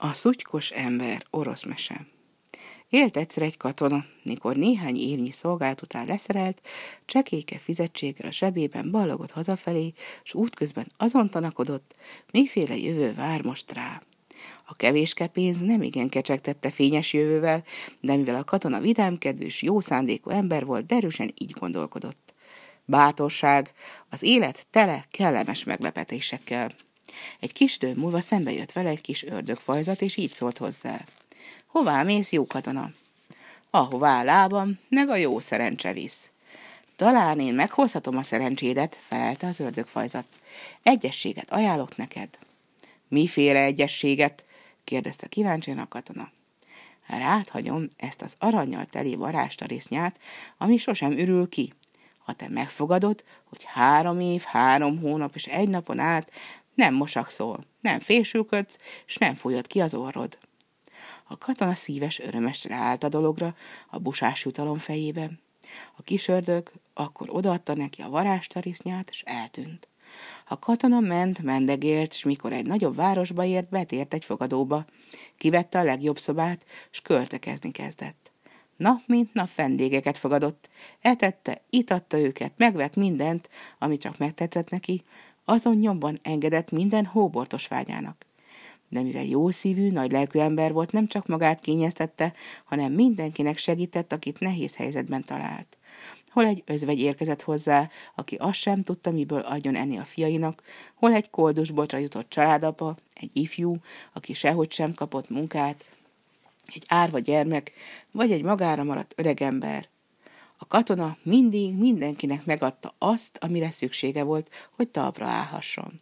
A szutykos ember, orosz mese. Élt egyszer egy katona, mikor néhány évnyi szolgálat után leszerelt, csekéke fizetséggel a sebében ballagott hazafelé, s útközben azon tanakodott, miféle jövő vár most rá. A kevéske pénz nem igen kecsegtette fényes jövővel, de mivel a katona vidámkedvűs, jó szándékú ember volt, derűsen így gondolkodott. Bátorság, az élet tele kellemes meglepetésekkel. Egy kis idő múlva szembe jött vele egy kis ördögfajzat, és így szólt hozzá. Hová mész, jó katona? Ahová lábam, meg a jó szerencse visz. Talán én meghozhatom a szerencsédet, felelte az ördögfajzat. Egyességet ajánlok neked. Miféle egyességet? kérdezte kíváncsian a katona. Rád hagyom ezt az aranyjal teli varástarésznyát, ami sosem ürül ki. Ha te megfogadod, hogy három év, három hónap és egy napon át nem mosakszol, nem fésülködsz, és nem folyod ki az orrod. A katona szíves örömes ráállt a dologra, a busás jutalom fejében. A kis ördög akkor odaadta neki a varástarisznyát, és eltűnt. A katona ment, mendegélt, s mikor egy nagyobb városba ért, betért egy fogadóba. Kivette a legjobb szobát, s költekezni kezdett. Nap mint nap vendégeket fogadott. Etette, itatta őket, megvett mindent, ami csak megtetszett neki, azon nyomban engedett minden hóbortos vágyának. De mivel jó szívű, nagy lelkű ember volt, nem csak magát kényeztette, hanem mindenkinek segített, akit nehéz helyzetben talált. Hol egy özvegy érkezett hozzá, aki azt sem tudta, miből adjon enni a fiainak, hol egy koldusbotra jutott családapa, egy ifjú, aki sehogy sem kapott munkát, egy árva gyermek, vagy egy magára maradt öregember. A katona mindig mindenkinek megadta azt, amire szüksége volt, hogy talpra állhasson.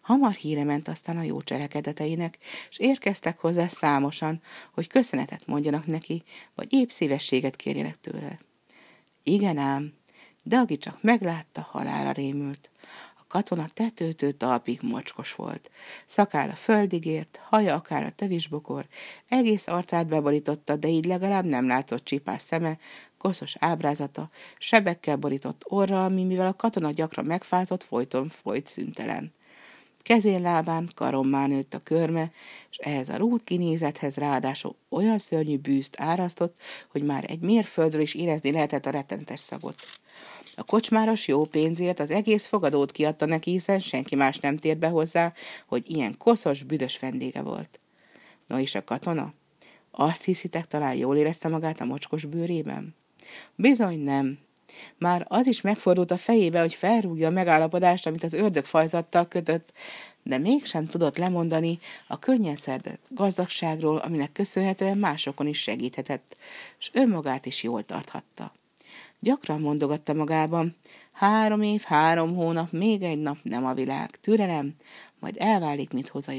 Hamar híre ment aztán a jó cselekedeteinek, és érkeztek hozzá számosan, hogy köszönetet mondjanak neki, vagy épp szívességet kérjenek tőle. Igen ám, de aki csak meglátta, halára rémült. A katona tetőtől talpig mocskos volt. Szakála földig ért, haja akár a tövisbokor, egész arcát beborította, de így legalább nem látszott csipás szeme, koszos ábrázata, sebekkel borított orra, ami mivel a katona gyakran megfázott, folyton folyt szüntelen. Kezén lábán karommá nőtt a körme, és ehhez a rút kinézethez ráadásul olyan szörnyű bűzt árasztott, hogy már egy mérföldről is érezni lehetett a rettenetes szagot. A kocsmáros jó pénzért az egész fogadót kiadta neki, hiszen senki más nem tért be hozzá, hogy ilyen koszos, büdös vendége volt. No és a katona? Azt hiszitek, talán jól érezte magát a mocskos bőrében? Bizony nem. Már az is megfordult a fejébe, hogy felrúgja a megállapodást, amit az ördögfajzattal kötött, de mégsem tudott lemondani a könnyen szerdett gazdagságról, aminek köszönhetően másokon is segíthetett, és önmagát is jól tarthatta. Gyakran mondogatta magában, három év, három hónap, még egy nap nem a világ, türelem, majd elválik, mint hoz.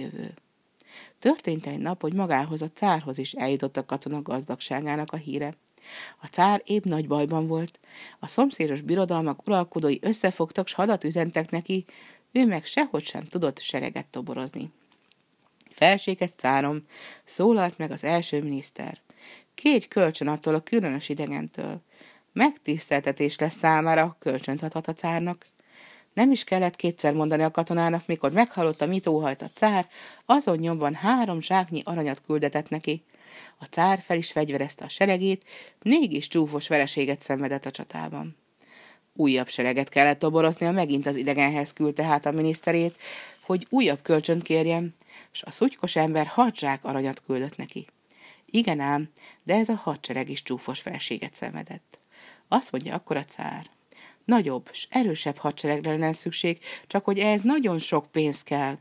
Történt egy nap, hogy magához a cárhoz is eljutott a katona gazdagságának a híre. A cár épp nagy bajban volt. A szomszédos birodalmak uralkodói összefogtak, s hadat üzentek neki, ő meg sehogy sem tudott sereget toborozni. Felséges cárom, szólalt meg az első miniszter. Kérj kölcsön attól a különös idegentől. Megtiszteltetés lesz számára, ha kölcsönt adhat a cárnak. Nem is kellett kétszer mondani a katonának, mikor meghallotta, mit óhajt a cár, azon nyomban három zsáknyi aranyat küldetett neki. A cár fel is fegyverezte a seregét, mégis csúfos vereséget szenvedett a csatában. Újabb sereget kellett toboroznia, megint az idegenhez küldte hát a miniszterét, hogy újabb kölcsönt kérjem, és a szutykos ember hat zsák aranyat küldött neki. Igen ám, de ez a hadsereg is csúfos felséget szenvedett. Azt mondja akkor a cár. Nagyobb s erősebb hadseregre lenne szükség, csak hogy ehhez nagyon sok pénz kell.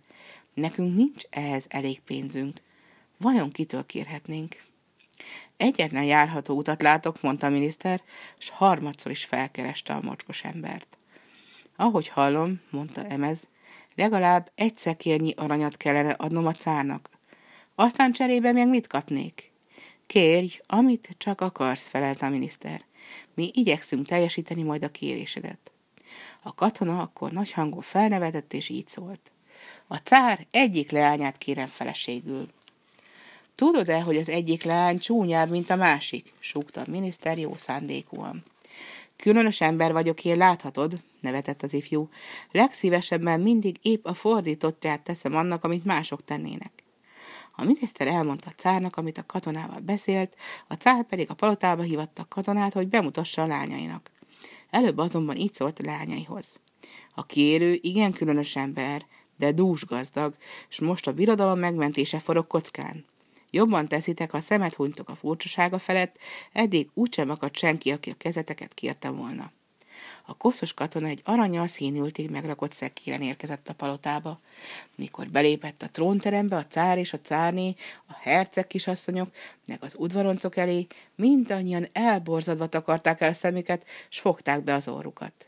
Nekünk nincs ehhez elég pénzünk. Vajon kitől kérhetnénk? Egyetlen járható utat látok, mondta a miniszter, és harmadszor is felkereste a mocskos embert. Ahogy hallom, mondta Emez, legalább egy szekérnyi aranyat kellene adnom a cárnak. Aztán cserébe még mit kapnék? Kérj, amit csak akarsz, felelt a miniszter. Mi igyekszünk teljesíteni majd a kérésedet. A katona akkor nagy hangon felnevetett, és így szólt. A cár egyik leányát kérem feleségül. Tudod-e, hogy az egyik leány csúnyább, mint a másik? súgta a miniszter jó szándékúan. Különös ember vagyok én, láthatod, nevetett az ifjú. Legszívesebben mindig épp a fordítottját teszem annak, amit mások tennének. A miniszter elmondta a cárnak, amit a katonával beszélt, a cár pedig a palotába hívatta a katonát, hogy bemutassa a lányainak. Előbb azonban így szólt a lányaihoz. A kérő igen különös ember, de dús gazdag, és most a birodalom megmentése forog kockán. Jobban teszitek, ha szemet hunytok a furcsasága felett, eddig úgysem akadt senki, aki a kezeteket kérte volna. A koszos katona egy aranyal színültig megrakott szekéren érkezett a palotába. Mikor belépett a trónterembe, a cár és a cárné, a herceg kisasszonyok, meg az udvaroncok elé, mindannyian elborzadva takarták el szemüket, s fogták be az orrukat.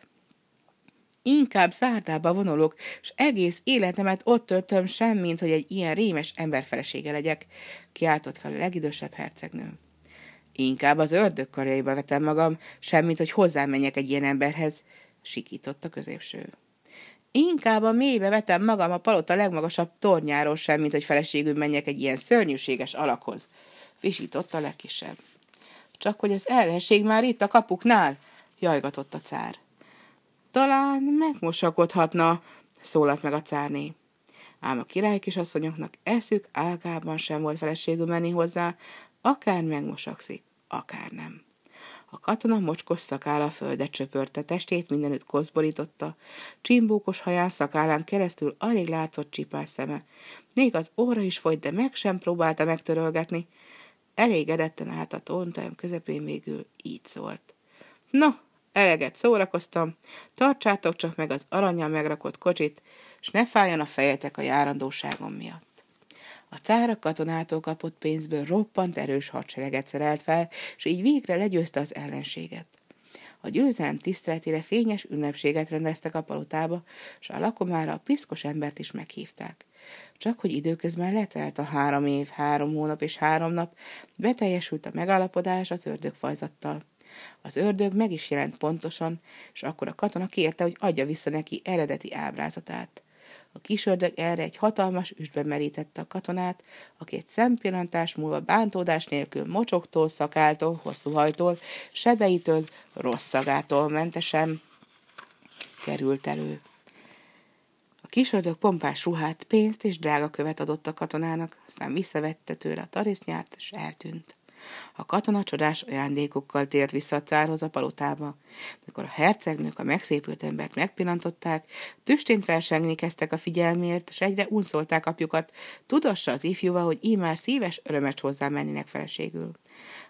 Inkább szárdába vonulok, és egész életemet ott töltöm semmint, hogy egy ilyen rémes emberfelesége legyek, kiáltott fel a legidősebb hercegnő. Inkább az ördög karjaiba vetem magam, semmint, hogy hozzám menjek egy ilyen emberhez, sikított a középső. Inkább a mélybe vetem magam a palota legmagasabb tornyáról semmint, hogy feleségül menjek egy ilyen szörnyűséges alakhoz, visított a legkisebb. Csak hogy az ellenség már itt a kapuknál, jajgatott a cár. Talán megmosakodhatna, szólalt meg a cárné. Ám a király kisasszonyoknak eszük ágában sem volt feleségül menni hozzá, akár megmosakszik, akár nem. A katona mocskos szakála a földet csöpörte, testét mindenütt koszborította, csimbókos haján szakállán keresztül alig látszott csipás szeme. Még az óra is folyt, de meg sem próbálta megtörölgetni. Elégedetten állt a tónterem közepén végül így szólt. No, eleget szórakoztam, tartsátok csak meg az aranyal megrakott kocsit, s ne fájjon a fejetek a járandóságom miatt. A cár a katonától kapott pénzből roppant erős hadsereget szerelt fel, és így végre legyőzte az ellenséget. A győzelem tiszteletére fényes ünnepséget rendeztek a palotába, és a lakomára a piszkos embert is meghívták. Csak hogy időközben letelt a három év, három hónap és három nap, beteljesült a megállapodás az ördögfajzattal. Az ördög meg is jelent pontosan, és akkor a katona kérte, hogy adja vissza neki eredeti ábrázatát. A kisördög erre egy hatalmas üstbe merítette a katonát, aki egy szempillantás múlva bántódás nélkül mocsoktól, szakáltól, hosszú hajtól, sebeitől, rossz szagától mentesen került elő. A kisördög pompás ruhát, pénzt és drága követ adott a katonának, aztán visszavette tőle a tarisznyát, és eltűnt. A katona csodás ajándékokkal tért vissza a cárhoz a palotába. Mikor a hercegnők a megszépült embert megpillantották, tüstént felsengni kezdtek a figyelmért, és egyre unszolták apjukat, tudassa az ifjúval, hogy így szíves örömet hozzá mennének feleségül.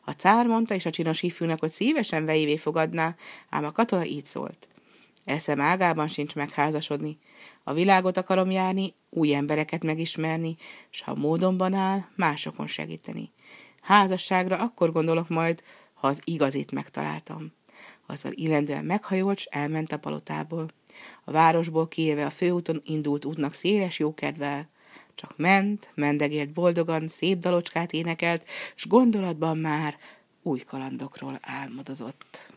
A cár mondta és a csinos ifjúnak, hogy szívesen vejévé fogadná, ám a katona így szólt. Eszem ágában sincs megházasodni. A világot akarom járni, új embereket megismerni, s ha módonban áll, másokon segíteni. Házasságra akkor gondolok majd, ha az igazit megtaláltam. Azzal illendően meghajolt, s elment a palotából. A városból kiéve a főúton indult útnak széles jókedvel. Csak ment, mendegélt boldogan, szép dalocskát énekelt, s gondolatban már új kalandokról álmodozott.